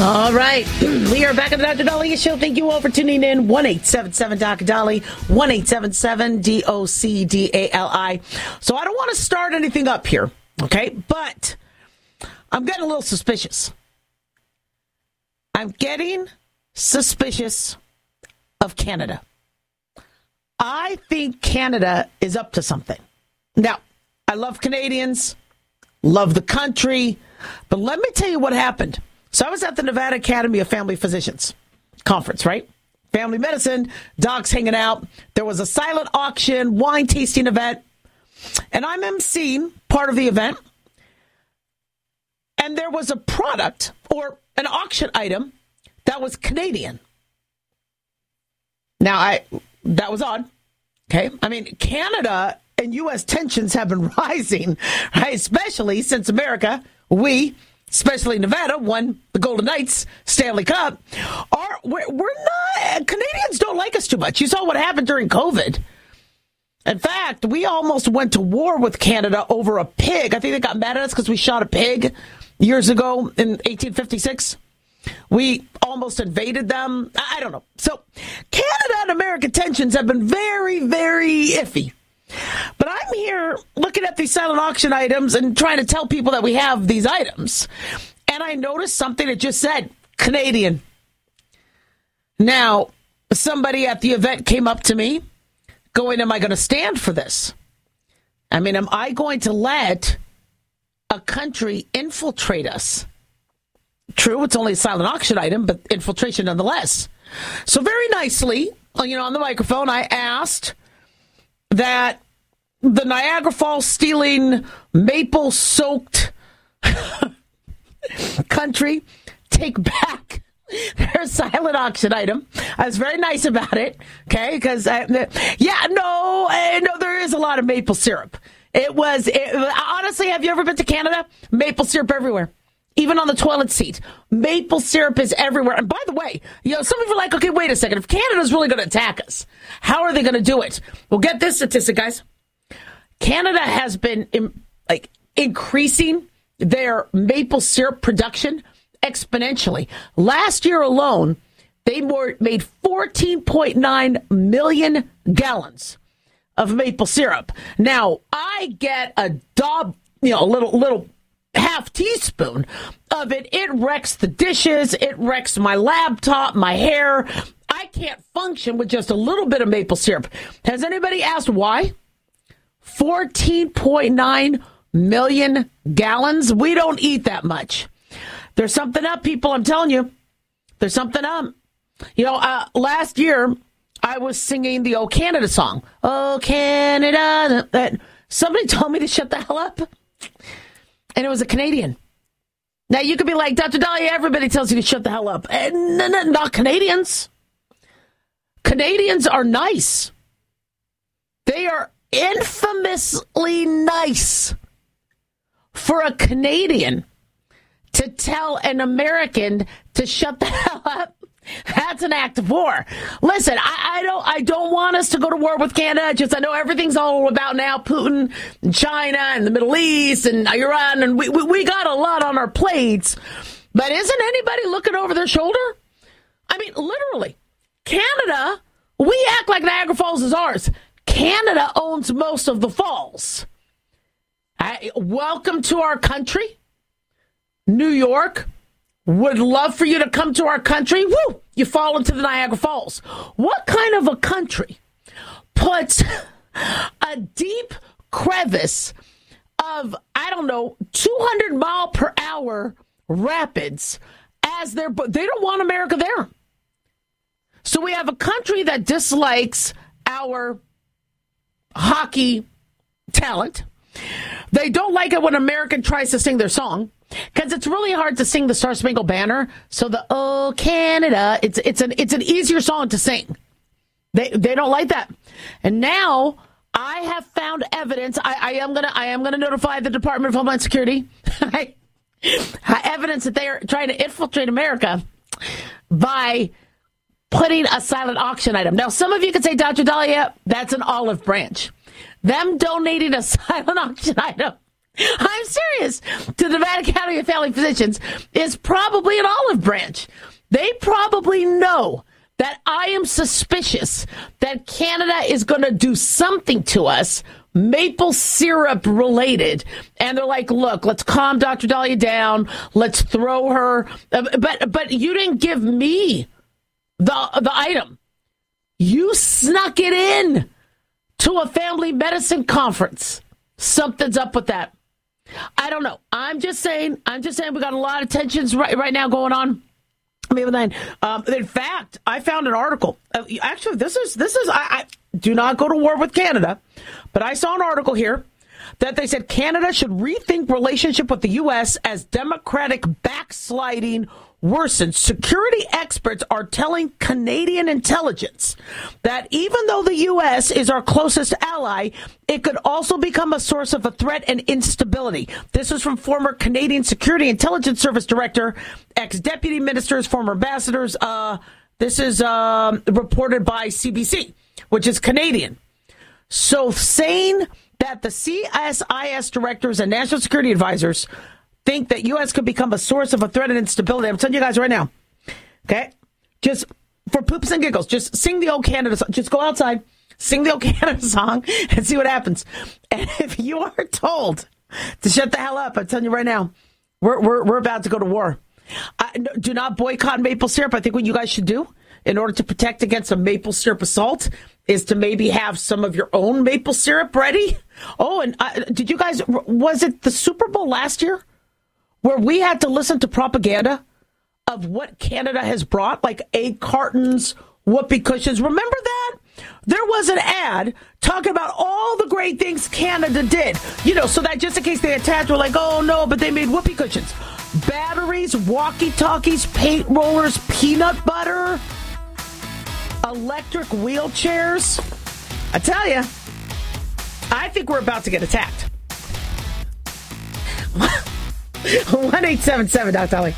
All right. We are back at the Dr. Dolly Show. Thank you all for tuning in. 1 877 Dr. Dolly, 1877 D O C D A L I. So I don't want to start anything up here, okay? But I'm getting a little suspicious. I'm getting suspicious of Canada. I think Canada is up to something. Now, I love Canadians, love the country, but let me tell you what happened. So I was at the Nevada Academy of Family Physicians conference, right? Family medicine, docs hanging out. There was a silent auction, wine tasting event, and I'm emceeing part of the event. And there was a product or an auction item that was Canadian. Now, I that was odd. Okay, I mean Canada and U.S. tensions have been rising, right? Especially since America, we especially Nevada, won the Golden Knights Stanley Cup. Are we're, we're not Canadians don't like us too much. You saw what happened during COVID. In fact, we almost went to war with Canada over a pig. I think they got mad at us because we shot a pig years ago in 1856. We almost invaded them. I don't know. So, Canada and American tensions have been very, very iffy. But I'm here looking at these silent auction items and trying to tell people that we have these items. And I noticed something that just said Canadian. Now, somebody at the event came up to me going, Am I going to stand for this? I mean, am I going to let a country infiltrate us? True, it's only a silent auction item, but infiltration nonetheless. So, very nicely, you know, on the microphone, I asked that the Niagara Falls stealing maple soaked country take back their silent auction item. I was very nice about it, okay? Because yeah, no, uh, no, there is a lot of maple syrup. It was it, honestly. Have you ever been to Canada? Maple syrup everywhere. Even on the toilet seat, maple syrup is everywhere. And by the way, you know, some of you are like, okay, wait a second. If Canada's really going to attack us, how are they going to do it? Well, get this statistic, guys. Canada has been in, like increasing their maple syrup production exponentially. Last year alone, they more, made 14.9 million gallons of maple syrup. Now, I get a dob, you know, a little little teaspoon of it. It wrecks the dishes, it wrecks my laptop, my hair. I can't function with just a little bit of maple syrup. Has anybody asked why? 14.9 million gallons. We don't eat that much. There's something up, people. I'm telling you. There's something up. You know, uh, last year I was singing the old Canada song. Oh, Canada. That somebody told me to shut the hell up. And it was a Canadian. Now you could be like, Dr. Daliah, everybody tells you to shut the hell up. Eh, and not Canadians. Canadians are nice. They are infamously nice for a Canadian to tell an American to shut the hell up. That's an act of war. Listen, I, I, don't I don't want us to go to war with Canada. Just I know everything's all about now Putin and China and the Middle East and Iran and we, we, we got a lot on our plates. But isn't anybody looking over their shoulder? I mean, literally, Canada, we act like Niagara Falls is ours. Canada owns most of the falls. I, welcome to our country. New York would love for you to come to our country. Woo! You fall into the Niagara Falls. What kind of a country puts a deep crevice of, I don't know, 200 mile per hour Rapids as their, but they don't want America there. So we have a country that dislikes our hockey talent. They don't like it when American tries to sing their song because it's really hard to sing the Star Spangled Banner. So the Oh Canada, it's it's an it's an easier song to sing. They they don't like that, and now I have found evidence. I, I am gonna I am gonna notify the Department of Homeland Security. evidence that they are trying to infiltrate America by putting a silent auction item. Now, some of you could say, Dr. Daliah, that's an olive branch. Them donating a silent auction item. I'm serious to the Nevada County of Family Physicians is probably an olive branch. They probably know that I am suspicious that Canada is going to do something to us maple syrup related. And they're like, look, let's calm Dr. Daliah down. Let's throw her. Uh, but, but you didn't give me the, the item. You snuck it in to a family medicine conference. Something's up with that. I don't know. I'm just saying. I'm just saying we got a lot of tensions right right now going on. Maybe then. Um, in fact, I found an article. Uh, actually, this is this is. I, I do not go to war with Canada, but I saw an article here that they said Canada should rethink relationship with the U.S. as democratic backsliding worsens. Security experts are telling Canadian intelligence that even though the U.S. is our closest ally, it could also become a source of a threat and instability. This is from former Canadian Security Intelligence Service Director, ex deputy ministers, former ambassadors. Uh, this is uh, reported by CBC, which is Canadian. So saying that the CSIS directors and national security advisors think that U.S. could become a source of a threat and instability. I'm telling you guys right now. Okay? Just for poops and giggles, just sing the old Canada song. Just go outside, sing the old Canada song, and see what happens. And if you are told to shut the hell up, I'm telling you right now, we're, we're, we're about to go to war. I, do not boycott maple syrup. I think what you guys should do in order to protect against a maple syrup assault is to maybe have some of your own maple syrup ready. Oh, and uh, did you guys, was it the Super Bowl last year where we had to listen to propaganda of what Canada has brought, like egg cartons, whoopee cushions. Remember that? There was an ad talking about all the great things Canada did. You know, so that just in case they attacked, we're like, oh no, but they made whoopee cushions. Batteries, walkie talkies, paint rollers, peanut butter, electric wheelchairs. I tell you, I think we're about to get attacked. 1877 Dr. Dolly.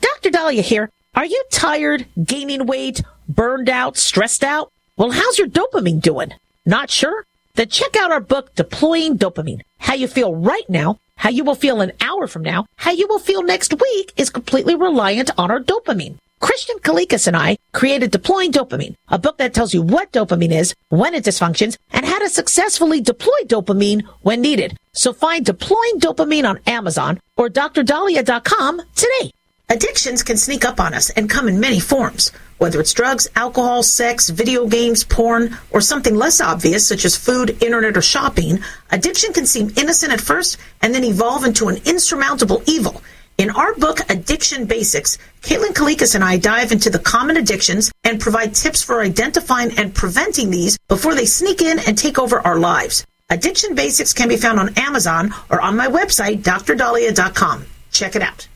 Dr. Daliah here. Are you tired, gaining weight, burned out, stressed out? Well, how's your dopamine doing? Not sure? Then check out our book, Deploying Dopamine. How you feel right now, how you will feel an hour from now, how you will feel next week is completely reliant on our dopamine. Christian Kalikas and I created Deploying Dopamine, a book that tells you what dopamine is, when it dysfunctions, and how to successfully deploy dopamine when needed. So find Deploying Dopamine on Amazon or drdaliah.com today. Addictions can sneak up on us and come in many forms. Whether it's drugs, alcohol, sex, video games, porn, or something less obvious such as food, internet, or shopping, addiction can seem innocent at first and then evolve into an insurmountable evil. In our book, Addiction Basics, Caitlin Kalikas and I dive into the common addictions and provide tips for identifying and preventing these before they sneak in and take over our lives. Addiction Basics can be found on Amazon or on my website, drdaliah.com. Check it out.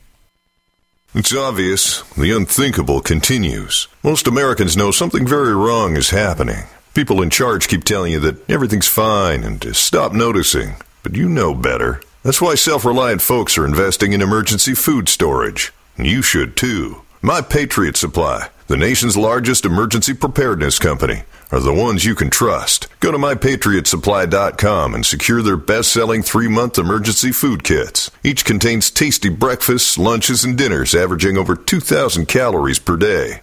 It's obvious. The unthinkable continues. Most Americans know something very wrong is happening. People in charge keep telling you that everything's fine and to stop noticing. But you know better. That's why self reliant folks are investing in emergency food storage. And You should too. My Patriot Supply, the nation's largest emergency preparedness company, are the ones you can trust. Go to mypatriotsupply.com and secure their best selling three month emergency food kits. Each contains tasty breakfasts, lunches, and dinners averaging over 2,000 calories per day.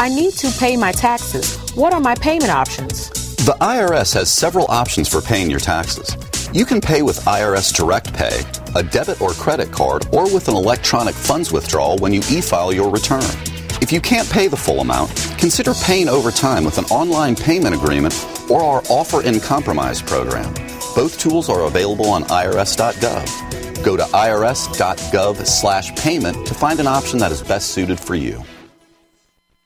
I need to pay my taxes. What are my payment options? The IRS has several options for paying your taxes. You can pay with IRS Direct Pay, a debit or credit card, or with an electronic funds withdrawal when you e file your return. If you can't pay the full amount, consider paying over time with an online payment agreement or our Offer in Compromise program. Both tools are available on irs.gov. Go to irs.gov slash payment to find an option that is best suited for you.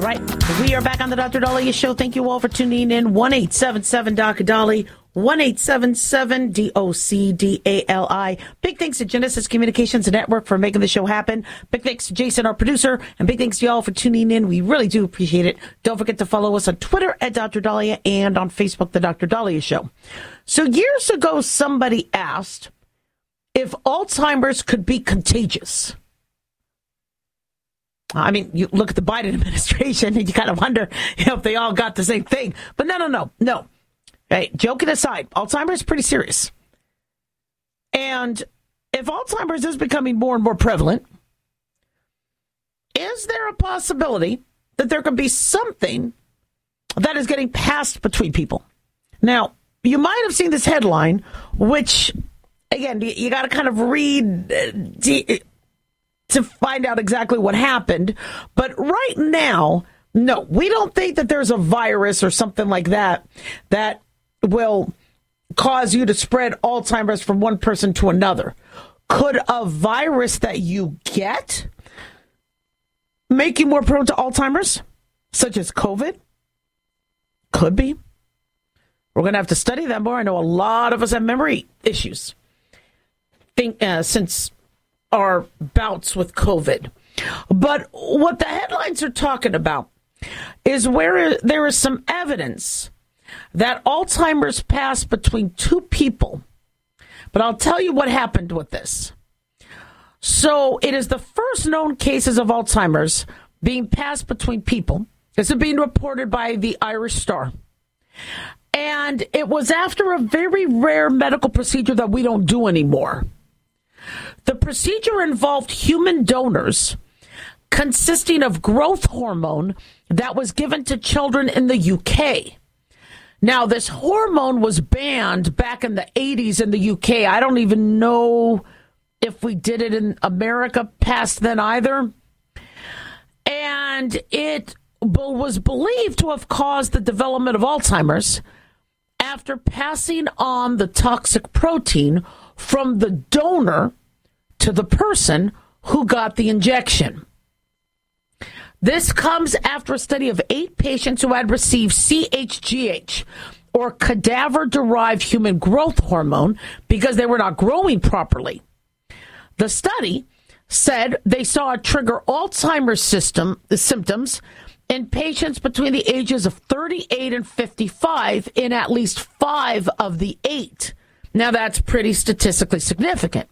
All right. We are back on the Dr. Daliah show. Thank you all for tuning in. 1 877 Dr. Dolly, 1 877 D O C D A L I. Big thanks to Genesis Communications Network for making the show happen. Big thanks to Jason, our producer, and big thanks to y'all for tuning in. We really do appreciate it. Don't forget to follow us on Twitter at Dr. Daliah and on Facebook, The Dr. Daliah Show. So years ago, somebody asked if Alzheimer's could be contagious. I mean, you look at the Biden administration and you kind of wonder you know, if they all got the same thing. But no, no, no, no. Hey, joking aside, Alzheimer's is pretty serious. And if Alzheimer's is becoming more and more prevalent, is there a possibility that there could be something that is getting passed between people? Now, you might have seen this headline, which, again, you, you got to kind of read. Uh, To find out exactly what happened. But right now, no, we don't think that there's a virus or something like that that will cause you to spread Alzheimer's from one person to another. Could a virus that you get make you more prone to Alzheimer's, such as COVID? Could be. We're going to have to study that more. I know a lot of us have memory issues think, uh, since our bouts with COVID. But what the headlines are talking about is where there is some evidence that Alzheimer's passed between two people. But I'll tell you what happened with this. So it is the first known cases of Alzheimer's being passed between people. This is being reported by the Irish Star. And it was after a very rare medical procedure that we don't do anymore. The procedure involved human donors consisting of growth hormone that was given to children in the UK. Now, this hormone was banned back in the 80s in the UK. I don't even know if we did it in America past then either. And it was believed to have caused the development of Alzheimer's after passing on the toxic protein from the donor to the person who got the injection. This comes after a study of eight patients who had received CHGH, or cadaver derived human growth hormone, because they were not growing properly. The study said they saw it trigger Alzheimer's system symptoms in patients between the ages of 38 and 55 in at least five of the eight. Now, that's pretty statistically significant.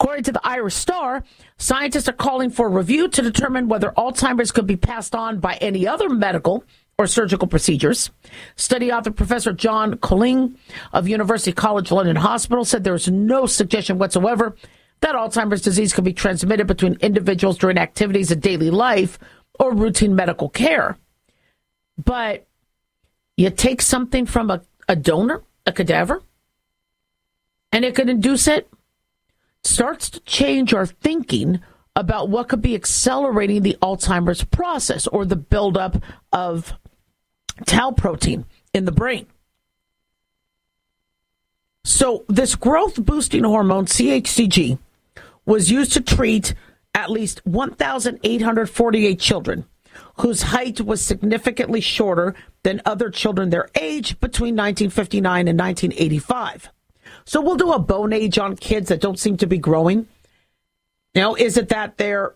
According to the Irish Star, scientists are calling for a review to determine whether Alzheimer's could be passed on by any other medical or surgical procedures. Study author Professor John Collinge of University College London Hospital said there is no suggestion whatsoever that Alzheimer's disease can be transmitted between individuals during activities of daily life or routine medical care. But you take something from a, a donor, a cadaver, and it could induce it starts to change our thinking about what could be accelerating the Alzheimer's process or the buildup of tau protein in the brain. So, this growth boosting hormone, CHGH, was used to treat at least 1,848 children whose height was significantly shorter than other children their age between 1959 and 1985. So we'll do a bone age on kids that don't seem to be growing. Now, is it that their,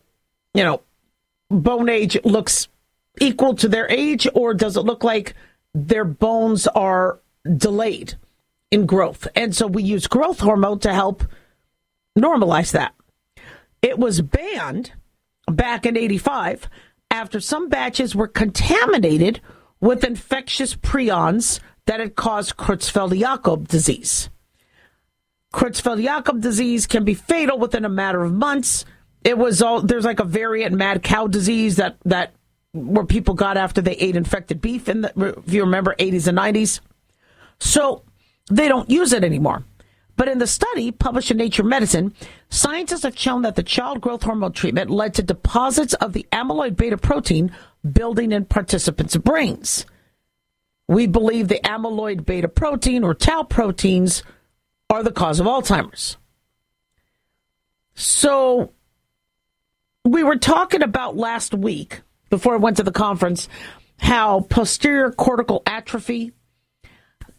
you know, bone age looks equal to their age, or does it look like their bones are delayed in growth? And so we use growth hormone to help normalize that. It was banned back in 85 after some batches were contaminated with infectious prions that had caused Creutzfeldt-Jakob disease. Creutzfeldt-Jakob disease can be fatal within a matter of months. It was all there's like a variant mad cow disease that that where people got after they ate infected beef in the if you remember 80s and 90s. So they don't use it anymore. But in the study published in Nature Medicine, scientists have shown that the child growth hormone treatment led to deposits of the amyloid beta protein building in participants' brains. We believe the amyloid beta protein or tau proteins are the cause of Alzheimer's. So we were talking about last week before I went to the conference how posterior cortical atrophy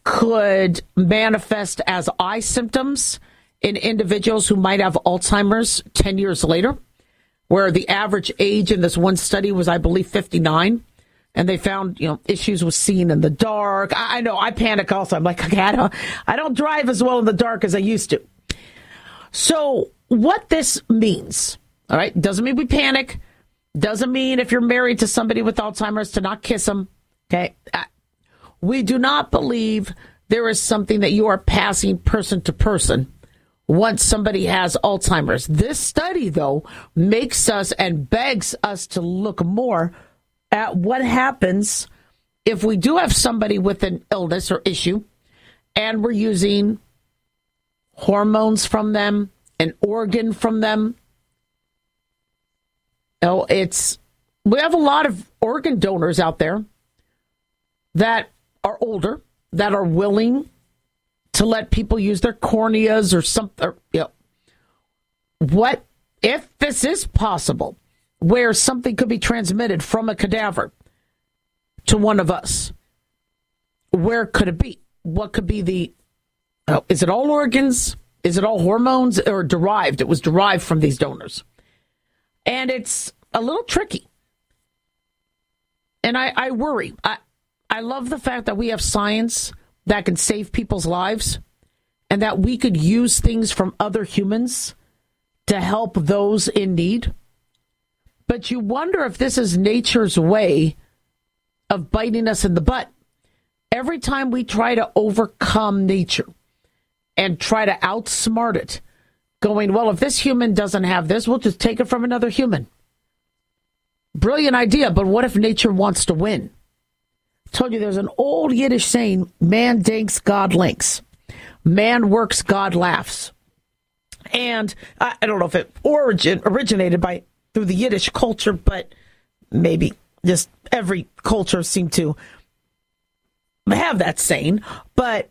could manifest as eye symptoms in individuals who might have Alzheimer's 10 years later, where the average age in this one study was, I believe, 59 and they found you know issues with seeing in the dark. I, I know I panic also. I'm like, okay, I don't, I don't drive as well in the dark as I used to. So what this means, all right, doesn't mean we panic. Doesn't mean if you're married to somebody with Alzheimer's to not kiss them. Okay, we do not believe there is something that you are passing person to person once somebody has Alzheimer's. This study, though, makes us and begs us to look more at what happens if we do have somebody with an illness or issue and we're using hormones from them, an organ from them. Oh, it's we have a lot of organ donors out there that are older that are willing to let people use their corneas or something. You know, what if this is possible? Where something could be transmitted from a cadaver to one of us. Where could it be? What could be the. Oh, is it all organs? Is it all hormones or derived? It was derived from these donors. And it's a little tricky. And I, I worry. I, I love the fact that we have science that can save people's lives and that we could use things from other humans to help those in need. But you wonder if this is nature's way of biting us in the butt. Every time we try to overcome nature and try to outsmart it, going, well, if this human doesn't have this, we'll just take it from another human. Brilliant idea, but what if nature wants to win? I told you there's an old Yiddish saying, man dinks, God links. Man works, God laughs. And I, I don't know if it origin originated by through the Yiddish culture, but maybe just every culture seemed to have that saying. But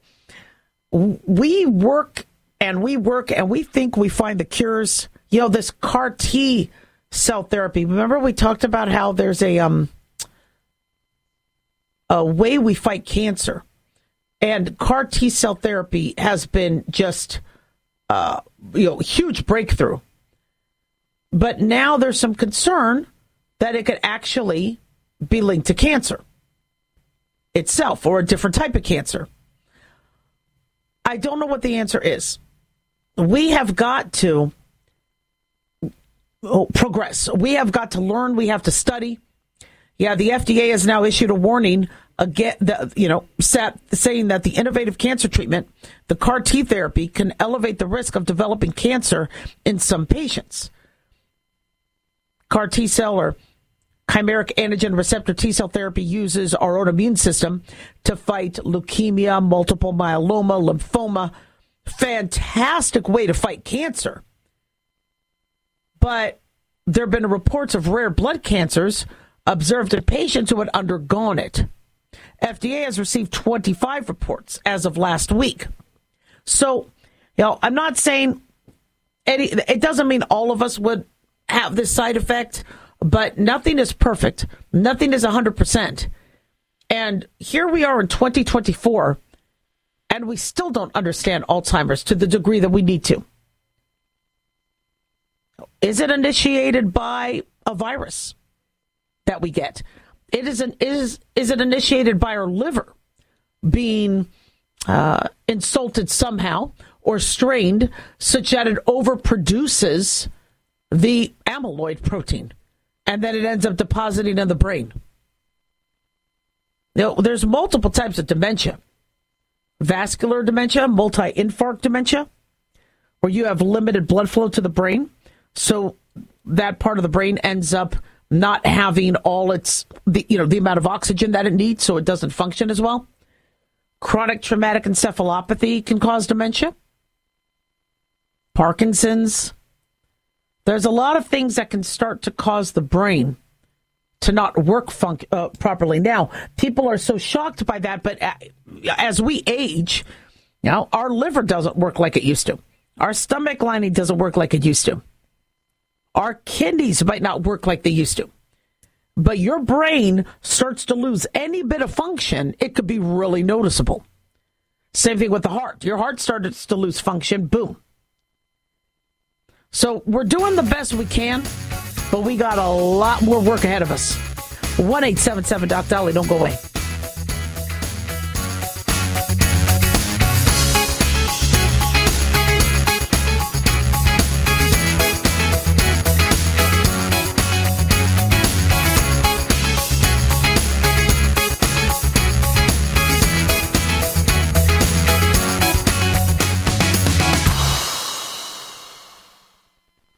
we work and we work and we think we find the cures. You know, this CAR T cell therapy. Remember we talked about how there's a um a way we fight cancer. And CAR T cell therapy has been just uh you know huge breakthrough. But now there's some concern that it could actually be linked to cancer itself or a different type of cancer. I don't know what the answer is. We have got to progress. We have got to learn. We have to study. Yeah, the FDA has now issued a warning again, the, you know, saying that the innovative cancer treatment, the CAR T therapy, can elevate the risk of developing cancer in some patients. CAR T cell or chimeric antigen receptor T cell therapy uses our own immune system to fight leukemia, multiple myeloma, lymphoma. Fantastic way to fight cancer. But there have been reports of rare blood cancers observed in patients who had undergone it. FDA has received 25 reports as of last week. So, you know, I'm not saying any, it doesn't mean all of us would have this side effect, but nothing is perfect. Nothing is 100%. And here we are in 2024, and we still don't understand Alzheimer's to the degree that we need to. Is it initiated by a virus that we get? It is an is is it initiated by our liver being uh, insulted somehow or strained such that it overproduces the amyloid protein and then it ends up depositing in the brain. Now, there's multiple types of dementia vascular dementia, multi infarct dementia, where you have limited blood flow to the brain. So that part of the brain ends up not having all its the you know the amount of oxygen that it needs so it doesn't function as well chronic traumatic encephalopathy can cause dementia parkinson's there's a lot of things that can start to cause the brain to not work uh, properly now people are so shocked by that but as we age you know our liver doesn't work like it used to our stomach lining doesn't work like it used to our kidneys might not work like they used to. But your brain starts to lose any bit of function, it could be really noticeable. Same thing with the heart. Your heart starts to lose function, boom. So we're doing the best we can, but we got a lot more work ahead of us. 1 877 Doc Dolly, don't go away.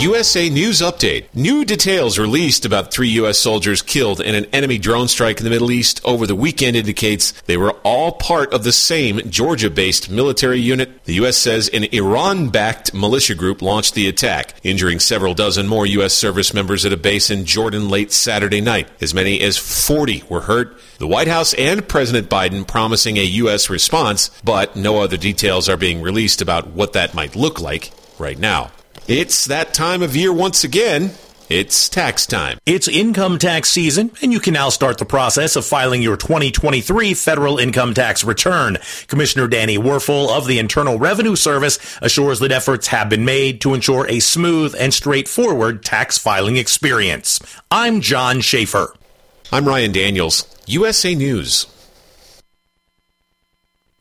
USA News Update. New details released about three U.S. soldiers killed in an enemy drone strike in the Middle East over the weekend indicates they were all part of the same Georgia based military unit. The U.S. says an Iran backed militia group launched the attack, injuring several dozen more U.S. service members at a base in Jordan late Saturday night. As many as 40 were hurt. The White House and President Biden promising a U.S. response, but no other details are being released about what that might look like right now. It's that time of year once again. It's tax time. It's income tax season, and you can now start the process of filing your 2023 federal income tax return. Commissioner Danny Werfel of the Internal Revenue Service assures that efforts have been made to ensure a smooth and straightforward tax filing experience. I'm John Schaefer. I'm Ryan Daniels, USA News.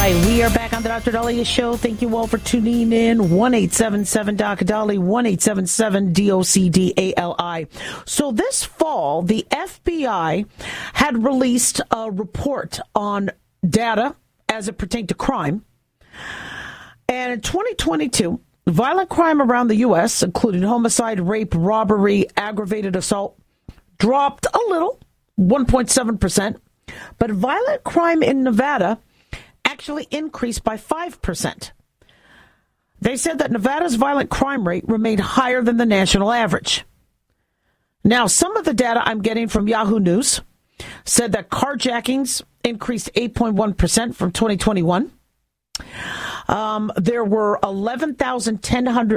Right, we are back on the Dr. Daliah show. Thank you all for tuning in. One eight seven seven Doc Dali, one eight seven seven D O C D A L I. So this fall, the FBI had released a report on data as it pertained to crime. And in 2022, violent crime around the U.S., including homicide, rape, robbery, aggravated assault, dropped a little, 1.7%. But violent crime in Nevada actually increased by 5%. They said that Nevada's violent crime rate remained higher than the national average. Now, some of the data I'm getting from Yahoo News said that carjackings increased 8.1% from 2021. Um, there were 11,000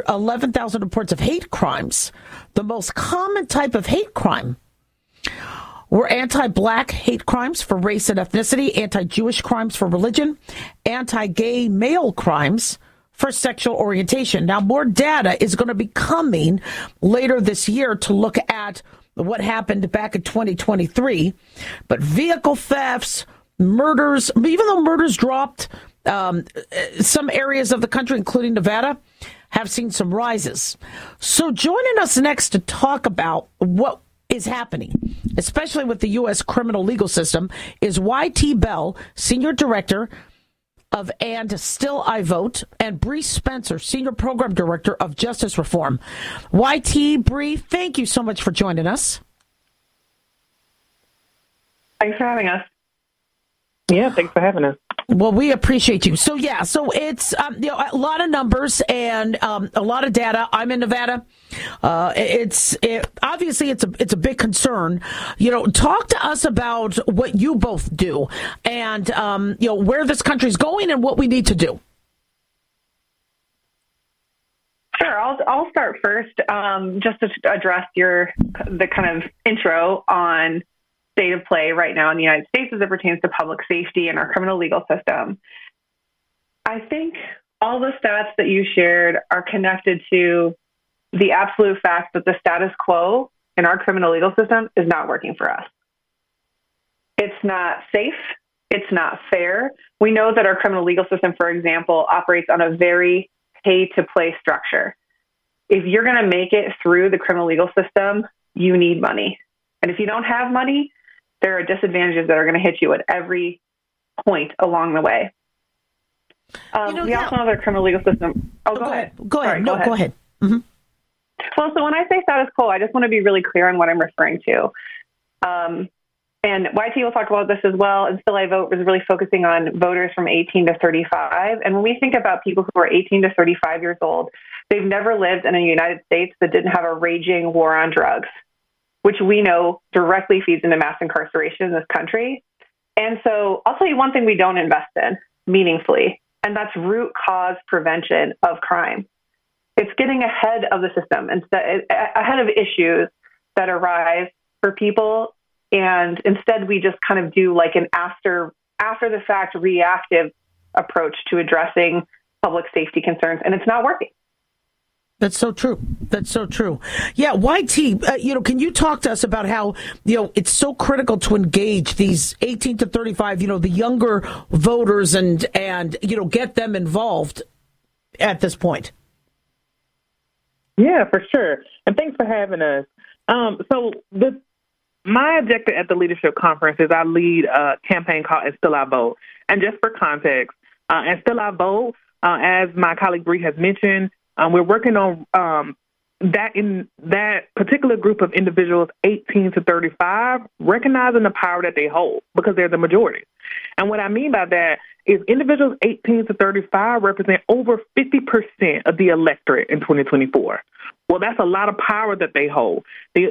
11, reports of hate crimes. The most common type of hate crime were anti black hate crimes for race and ethnicity, anti Jewish crimes for religion, anti gay male crimes for sexual orientation. Now, more data is going to be coming later this year to look at what happened back in 2023. But vehicle thefts, murders, even though murders dropped, um, some areas of the country, including Nevada, have seen some rises. So joining us next to talk about what is happening, especially with the U.S. criminal legal system, is Y.T. Bell, Senior Director of And Still I Vote, and Bree Spencer, Senior Program Director of Justice Reform. YT, Bree, thank you so much for joining us. Thanks for having us. Yeah, thanks for having us. Well, we appreciate you. So yeah, so it's um, you know a lot of numbers and um, a lot of data. I'm in Nevada. Uh, it's it, obviously it's a it's a big concern. You know, talk to us about what you both do and um, you know where this country's going and what we need to do. Sure, I'll I'll start first, um, just to address your the kind of intro on state of play right now in the United States as it pertains to public safety and our criminal legal system. I think all the stats that you shared are connected to the absolute fact that the status quo in our criminal legal system is not working for us. It's not safe. It's not fair. We know that our criminal legal system, for example, operates on a very pay to play structure. If you're going to make it through the criminal legal system, you need money. And if you don't have money, there are disadvantages that are going to hit you at every point along the way. Um, you know, we yeah. also know the criminal legal system. Oh, go, go, ahead. Go ahead. Sorry, no, go ahead. Go ahead. Mm-hmm. Well, so when I say status quo, I just want to be really clear on what I'm referring to. Um, and YT will talk about this as well. And Still I Vote was really focusing on voters from 18 to 35. And when we think about people who are 18 to 35 years old, they've never lived in a United States that didn't have a raging war on drugs which we know directly feeds into mass incarceration in this country. And so I'll tell you one thing we don't invest in meaningfully, and that's root cause prevention of crime. It's getting ahead of the system instead ahead of issues that arise for people and instead we just kind of do like an after after the fact reactive approach to addressing public safety concerns and it's not working. That's so true. That's so true. Yeah, YT, uh, you know, can you talk to us about how, you know, it's so critical to engage these 18 to 35, you know, the younger voters and, and, you know, get them involved at this point? Yeah, for sure. And thanks for having us. Um, so the my objective at the leadership conference is I lead a campaign called And Still I Vote. And just for context, uh, And Still I Vote, uh, as my colleague Bree has mentioned, um, we're working on um, that in that particular group of individuals, 18 to 35, recognizing the power that they hold because they're the majority. And what I mean by that is individuals 18 to 35 represent over 50% of the electorate in 2024. Well, that's a lot of power that they hold. They,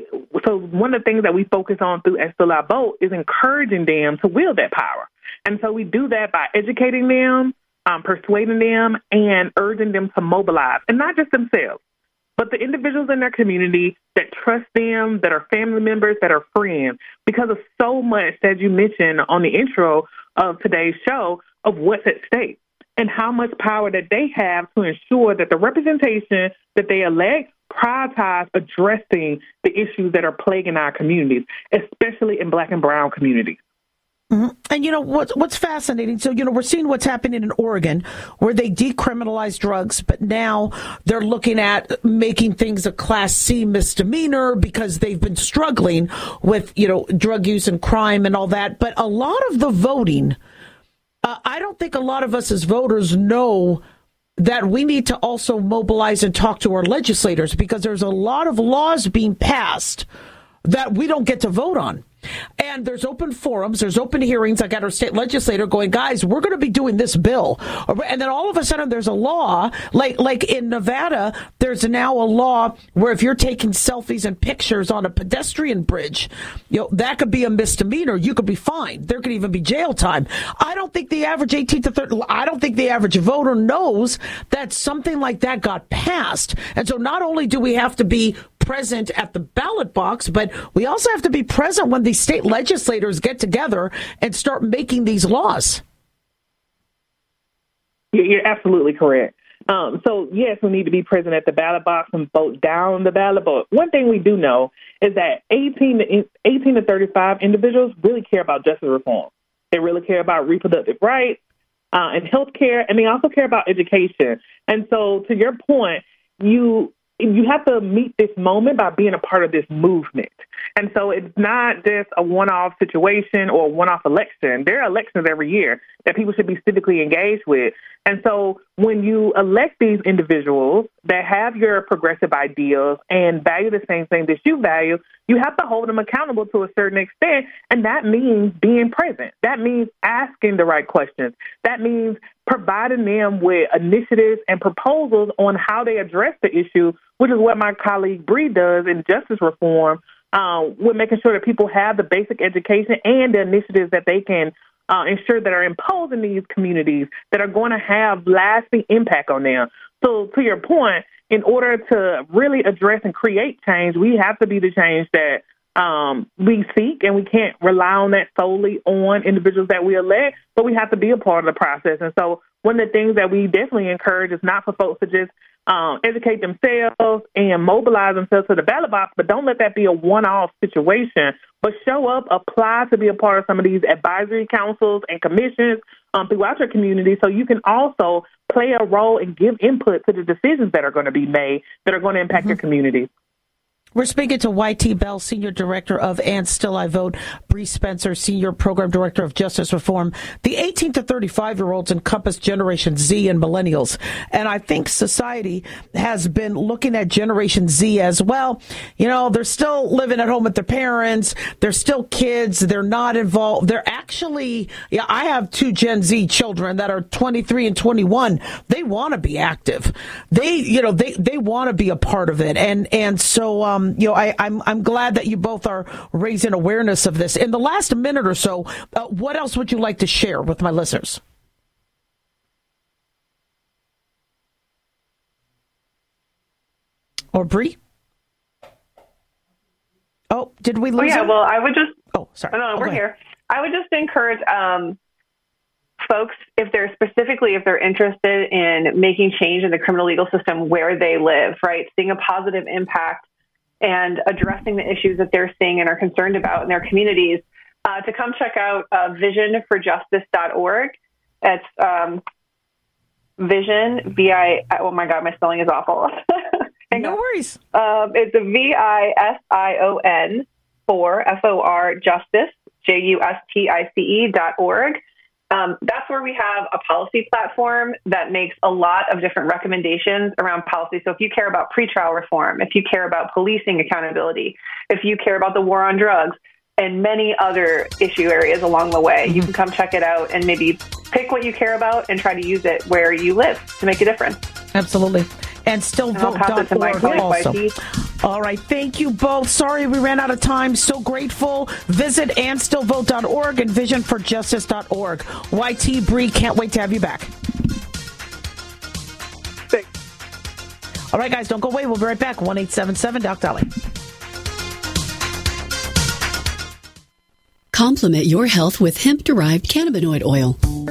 so one of the things that we focus on through Still I Vote is encouraging them to wield that power. And so we do that by educating them, um, persuading them and urging them to mobilize, and not just themselves, but the individuals in their community that trust them, that are family members, that are friends, because of so much, as you mentioned on the intro of today's show, of what's at stake and how much power that they have to ensure that the representation that they elect prioritize addressing the issues that are plaguing our communities, especially in black and brown communities. Mm-hmm. And you know what's what's fascinating? So you know we're seeing what's happening in Oregon, where they decriminalize drugs, but now they're looking at making things a Class C misdemeanor because they've been struggling with you know drug use and crime and all that. But a lot of the voting, uh, I don't think a lot of us as voters know that we need to also mobilize and talk to our legislators because there's a lot of laws being passed that we don't get to vote on. And there's open forums, there's open hearings. I got our state legislator going, guys, we're going to be doing this bill. And then all of a sudden there's a law, like, like in Nevada, there's now a law where if you're taking selfies and pictures on a pedestrian bridge, you know, that could be a misdemeanor. You could be fined. There could even be jail time. I don't think the average 18 to 30, I don't think the average voter knows that something like that got passed. And so not only do we have to be present at the ballot box, but we also have to be present when the state legislators get together and start making these laws. You're absolutely correct. Um, so yes, we need to be present at the ballot box and vote down the ballot. But one thing we do know is that 18 to 18 to 35 individuals really care about justice reform. They really care about reproductive rights uh, and health care, and they also care about education. And so, to your point, you you have to meet this moment by being a part of this movement. And so it's not just a one off situation or one off election. There are elections every year that people should be civically engaged with. And so when you elect these individuals that have your progressive ideals and value the same thing that you value, you have to hold them accountable to a certain extent. And that means being present. That means asking the right questions. That means providing them with initiatives and proposals on how they address the issue, which is what my colleague Bree does in justice reform. Uh, we're making sure that people have the basic education and the initiatives that they can uh, ensure that are imposed in these communities that are going to have lasting impact on them. So, to your point, in order to really address and create change, we have to be the change that um, we seek, and we can't rely on that solely on individuals that we elect, but we have to be a part of the process. And so, one of the things that we definitely encourage is not for folks to just um, educate themselves and mobilize themselves to the ballot box, but don't let that be a one-off situation. But show up, apply to be a part of some of these advisory councils and commissions um, throughout your community, so you can also play a role and give input to the decisions that are going to be made that are going to impact mm-hmm. your community. We're speaking to YT Bell, Senior Director of And Still I Vote, Bree Spencer, Senior Program Director of Justice Reform. The 18 to 35 year olds encompass Generation Z and Millennials. And I think society has been looking at Generation Z as well. You know, they're still living at home with their parents. They're still kids. They're not involved. They're actually, yeah, I have two Gen Z children that are 23 and 21. They want to be active. They, you know, they, they want to be a part of it. And, and so, um, um, you know, I, I'm I'm glad that you both are raising awareness of this. In the last minute or so, uh, what else would you like to share with my listeners? Or Bree? Oh, did we lose? Oh, yeah. Him? Well, I would just. Oh, sorry. Oh, no, we're here. I would just encourage um, folks, if they're specifically if they're interested in making change in the criminal legal system where they live, right, seeing a positive impact and addressing the issues that they're seeing and are concerned about in their communities, uh, to come check out uh, visionforjustice.org. It's um, vision, V I, oh my God, my spelling is awful. no worries. Um, it's V I S I O N for F O R justice, J U S T I C E dot org. Um, that's where we have a policy platform that makes a lot of different recommendations around policy. So if you care about pretrial reform, if you care about policing accountability, if you care about the war on drugs, and many other issue areas along the way, you can come check it out and maybe pick what you care about and try to use it where you live to make a difference. Absolutely and still vote. also. All right. Thank you both. Sorry we ran out of time. So grateful. Visit andstillvote.org and visionforjustice.org. YT Bree, can't wait to have you back. Thanks. All right, guys, don't go away. We'll be right back. 1 877 Doc Dolly. Complement your health with hemp derived cannabinoid oil.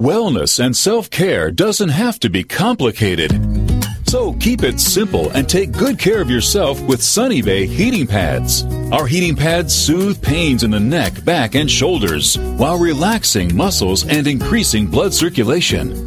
Wellness and self care doesn't have to be complicated. So keep it simple and take good care of yourself with Sunny Bay heating pads. Our heating pads soothe pains in the neck, back, and shoulders while relaxing muscles and increasing blood circulation.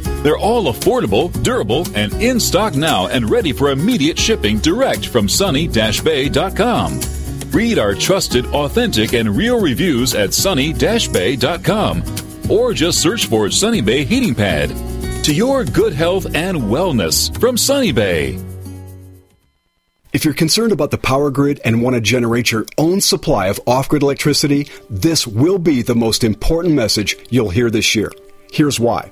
They're all affordable, durable, and in stock now and ready for immediate shipping direct from sunny-bay.com. Read our trusted, authentic, and real reviews at sunny-bay.com or just search for Sunny Bay Heating Pad. To your good health and wellness from Sunny Bay. If you're concerned about the power grid and want to generate your own supply of off grid electricity, this will be the most important message you'll hear this year. Here's why.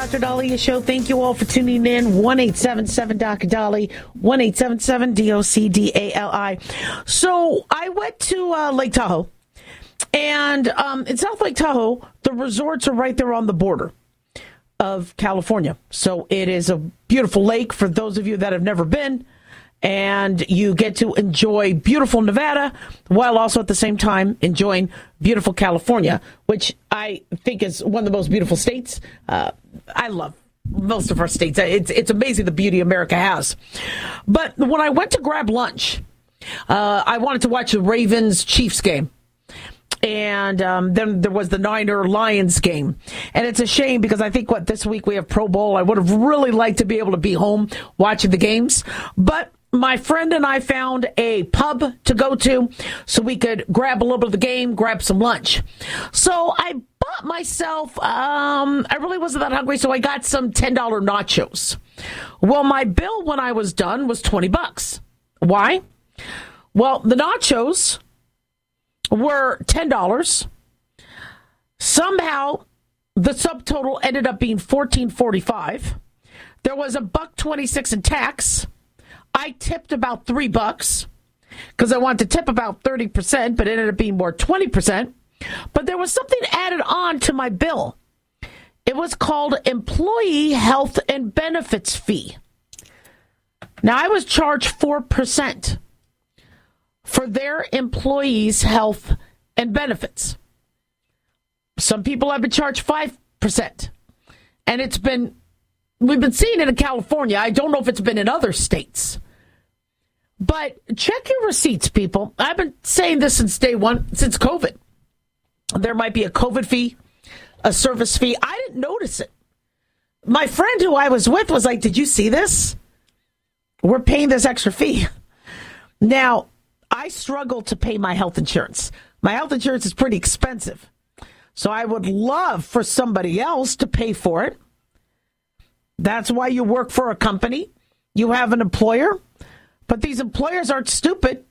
Dr. Daliah Show. Thank you all for tuning in. 1 877 Dr. Dolly, 1 877 D O C D A L I. So I went to uh, Lake Tahoe, and um, in South Lake Tahoe, the resorts are right there on the border of California. So it is a beautiful lake for those of you that have never been. And you get to enjoy beautiful Nevada while also at the same time enjoying beautiful California, which I think is one of the most beautiful states. Uh, I love most of our states. It's, it's amazing the beauty America has. But when I went to grab lunch, uh, I wanted to watch the Ravens Chiefs game. and um, then there was the Niner Lions game. And it's a shame because I think what this week we have Pro Bowl. I would have really liked to be able to be home watching the games, but my friend and I found a pub to go to so we could grab a little bit of the game, grab some lunch. So I bought myself, um, I really wasn't that hungry, so I got some $10 nachos. Well, my bill when I was done was 20 bucks. Why? Well, the nachos were $10. Somehow the subtotal ended up being 14.45. There was a buck 26 in tax. I tipped about 3 bucks because I wanted to tip about 30%, but it ended up being more 20%. But there was something added on to my bill. It was called employee health and benefits fee. Now I was charged 4% for their employees' health and benefits. Some people have been charged 5%. And it's been, we've been seeing it in California. I don't know if it's been in other states. But check your receipts, people. I've been saying this since day one, since COVID. There might be a COVID fee, a service fee. I didn't notice it. My friend who I was with was like, Did you see this? We're paying this extra fee. Now, I struggle to pay my health insurance. My health insurance is pretty expensive. So I would love for somebody else to pay for it. That's why you work for a company. You have an employer. But these employers aren't stupid.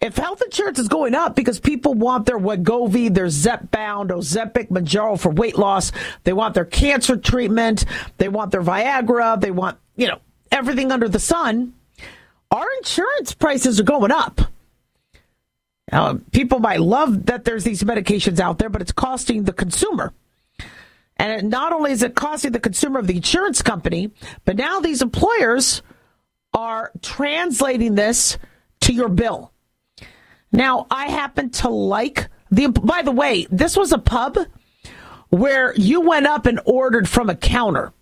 If health insurance is going up because people want their Wegovy, their Zepbound, Ozempic, Mounjaro for weight loss, they want their cancer treatment, they want their Viagra, they want, you know, everything under the sun, our insurance prices are going up. People might love that there's these medications out there, but it's costing the consumer. And not only is it costing the consumer of the insurance company, but now these employers are translating this to your bill. Now, I happen to like the, by the way, this was a pub where you went up and ordered from a counter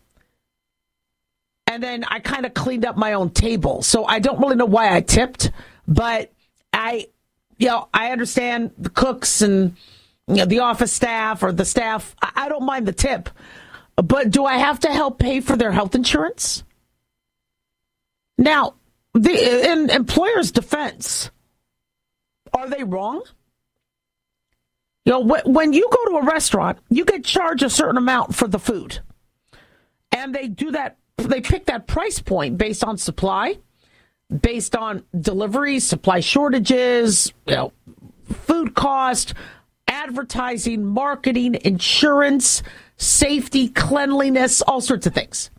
and then I kind of cleaned up my own table. So I don't really know why I tipped, but I, you know, I understand the cooks and the office staff or the staff. I, I don't mind the tip, but do I have to help pay for their health insurance? Now, the in employer's defense, are they wrong? You know, when you go to a restaurant, you get charged a certain amount for the food, and they do that they pick that price point based on supply, based on delivery, supply shortages, you know, food cost, advertising, marketing, insurance, safety, cleanliness, all sorts of things.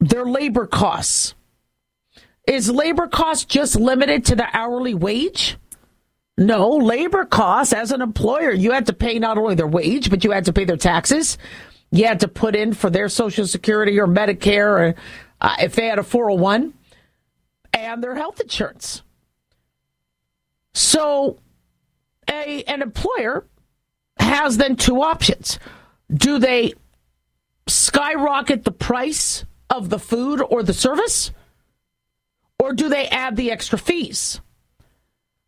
Their labor costs. Is labor cost just limited to the hourly wage? No, labor costs as an employer, you had to pay not only their wage, but you had to pay their taxes you had to put in for their Social Security or Medicare, or uh, if they had a 401, and their health insurance. So, a an employer has then two options. Do they skyrocket the price of the food or the service? Or do they add the extra fees?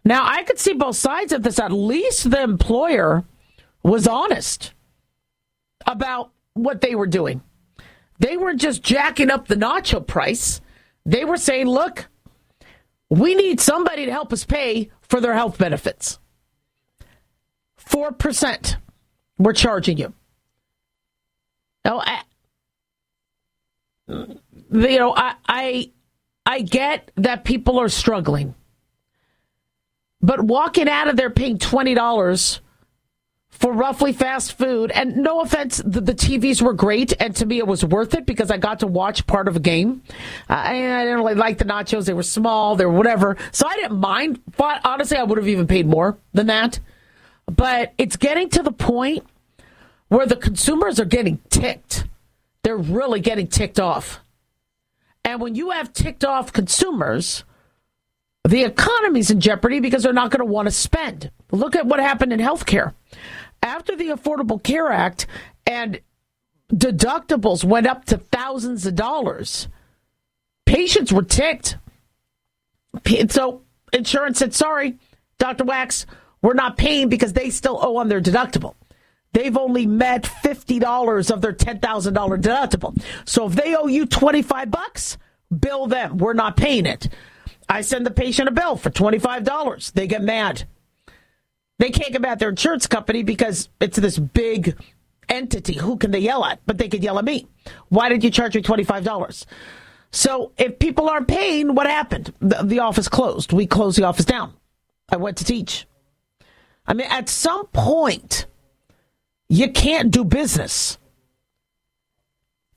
Now, I could see both sides of this. At least the employer was honest about what they were doing. They weren't just jacking up the nacho price. They were saying, look, we need somebody to help us pay for their health benefits. 4% we're charging you. Now, I, you know, I, I, I get that people are struggling. But walking out of there paying $20 for roughly fast food. And no offense, the, the, TVs were great, and to me it was worth it because I got to watch part of a game. Uh, and I didn't really like the nachos; they were small, they were whatever, so I didn't mind. But honestly, I would have even paid more than that. But it's getting to the point where the consumers are getting ticked. They're really getting ticked off. And when you have ticked off consumers, the economy's in jeopardy because they're not going to want to spend. Look at what happened in healthcare after the Affordable Care Act and deductibles went up to thousands of dollars, patients were ticked. So insurance said, sorry, Dr. Wachs, we're not paying because they still owe on their deductible. They've only met $50 of their $10,000 deductible. So if they owe you 25 bucks, bill them. We're not paying it. I send the patient a bill for $25. They get mad. They can't get mad at their insurance company because it's this big entity. Who can they yell at? But they could yell at me. Why did you charge me $25? So if people aren't paying, what happened? The, the office closed. We closed the office down. I went to teach. I mean, at some point, you can't do business.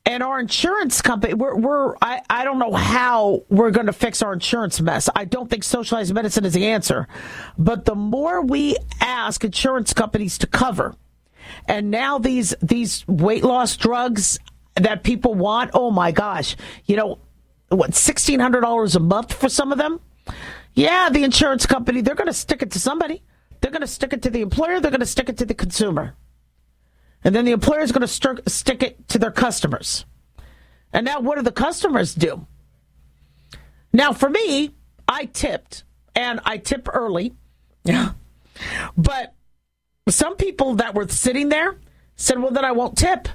And our insurance company, we're, we're I, I don't know how we're going to fix our insurance mess. I don't think socialized medicine is the answer. But the more we ask insurance companies to cover, and now these these weight loss drugs that people want, oh my gosh, you know, what, $1,600 a month for some of them? Yeah, the insurance company, they're going to stick it to somebody. They're going to stick it to the employer, they're going to stick it to the consumer. And then the employer is going to st- stick it to their customers. And now, what do the customers do? Now, for me, I tipped, and I tip early. Yeah. But some people that were sitting there said, well, then I won't tip.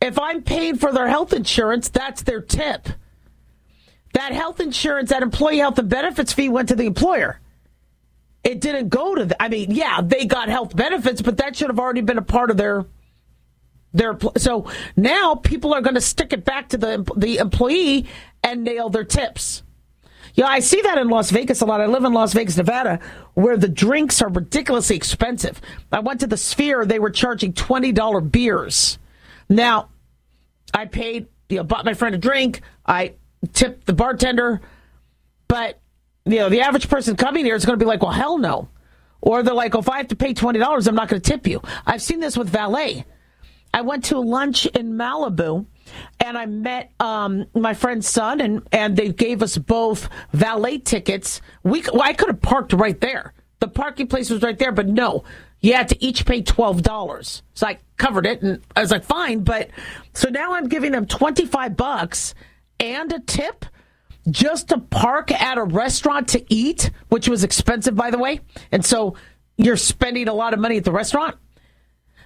If I'm paying for their health insurance, that's their tip. That health insurance, that employee health and benefits fee went to the employer. It didn't go to the, I mean, yeah, they got health benefits, but that should have already been a part of their their so now people are going to stick it back to the the employee and nail their tips. Yeah, I see that in Las Vegas a lot. I live in Las Vegas, Nevada, where the drinks are ridiculously expensive. I went to the Sphere; they were charging twenty dollar beers. Now, I paid, you know, bought my friend a drink. I tipped the bartender, but you know, the average person coming here is going to be like, "Well, hell no," or they're like, well, "If I have to pay twenty dollars, I'm not going to tip you." I've seen this with valet. I went to lunch in Malibu and I met um, my friend's son, and, and they gave us both valet tickets. We well, I could have parked right there. The parking place was right there, but no, you had to each pay twelve dollars. So I covered it, and I was like, fine. But so now I'm giving them twenty five bucks and a tip just to park at a restaurant to eat, which was expensive, by the way. And so you're spending a lot of money at the restaurant.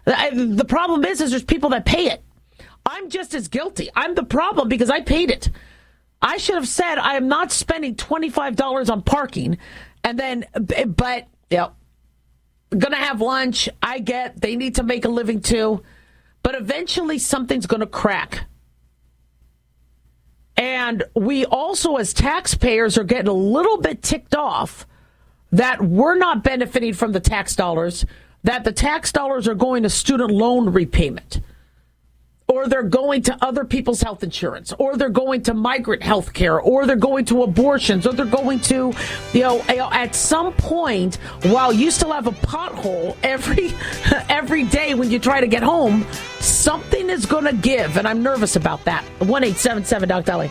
The problem is, is there's people that pay it. I'm just as guilty. I'm the problem because I paid it. I should have said I am not spending twenty five dollars on parking, and then, but know, gonna have lunch. I get they need to make a living too, but eventually something's gonna crack. And we also, as taxpayers, are getting a little bit ticked off that we're not benefiting from the tax dollars that the tax dollars are going to student loan repayment or they're going to other people's health insurance, or they're going to migrant health care, or they're going to abortions, or they're going to, you know, at some point, while you still have a pothole every every day when you try to get home, something is going to give, and I'm nervous about that. One eight seven seven Doc Dolly.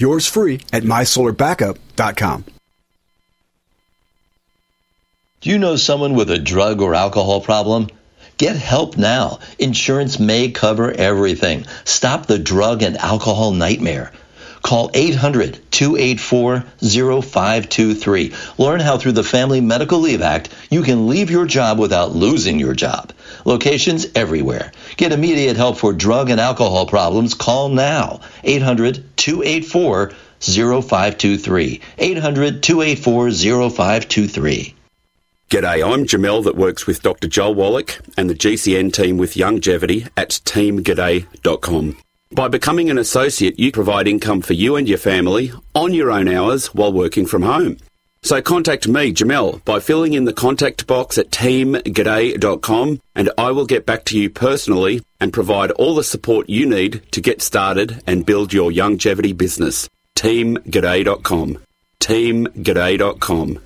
Yours free at mysolarbackup.com. Do you know someone with a drug or alcohol problem? Get help now. Insurance may cover everything. Stop the drug and alcohol nightmare. Call 800 284 0523. Learn how through the Family Medical Leave Act you can leave your job without losing your job. Locations everywhere. Get immediate help for drug and alcohol problems. Call now. 800 284 0523. 800 284 0523. G'day, I'm Jamel that works with Dr. Joel Wallach and the GCN team with Youngevity at teamg'day.com. By becoming an associate, you provide income for you and your family on your own hours while working from home. So contact me, Jamel, by filling in the contact box at teamg'day.com and I will get back to you personally and provide all the support you need to get started and build your Youngevity business. teamg'day.com. teamg'day.com.